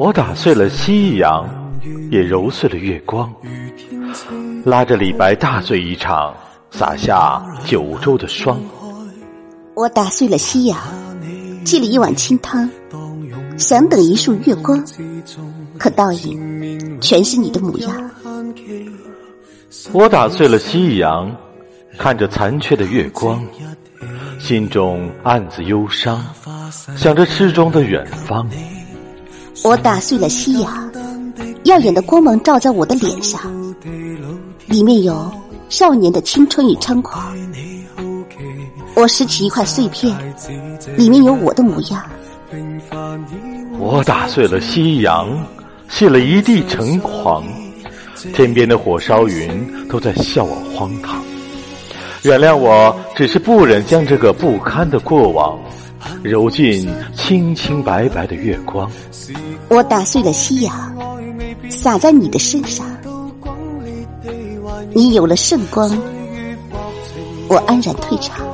我打碎了夕阳，也揉碎了月光，拉着李白大醉一场，洒下九州的霜。我打碎了夕阳，沏了一碗清汤，想等一束月光，可倒影全是你的模样。我打碎了夕阳，看着残缺的月光，心中暗自忧伤，想着诗中的远方。我打碎了夕阳，耀眼的光芒照在我的脸上，里面有少年的青春与猖狂。我拾起一块碎片，里面有我的模样。我打碎了夕阳，泄了一地橙狂。天边的火烧云都在笑我荒唐，原谅我只是不忍将这个不堪的过往揉进清清白白的月光。我打碎了夕阳，洒在你的身上，你有了圣光，我安然退场。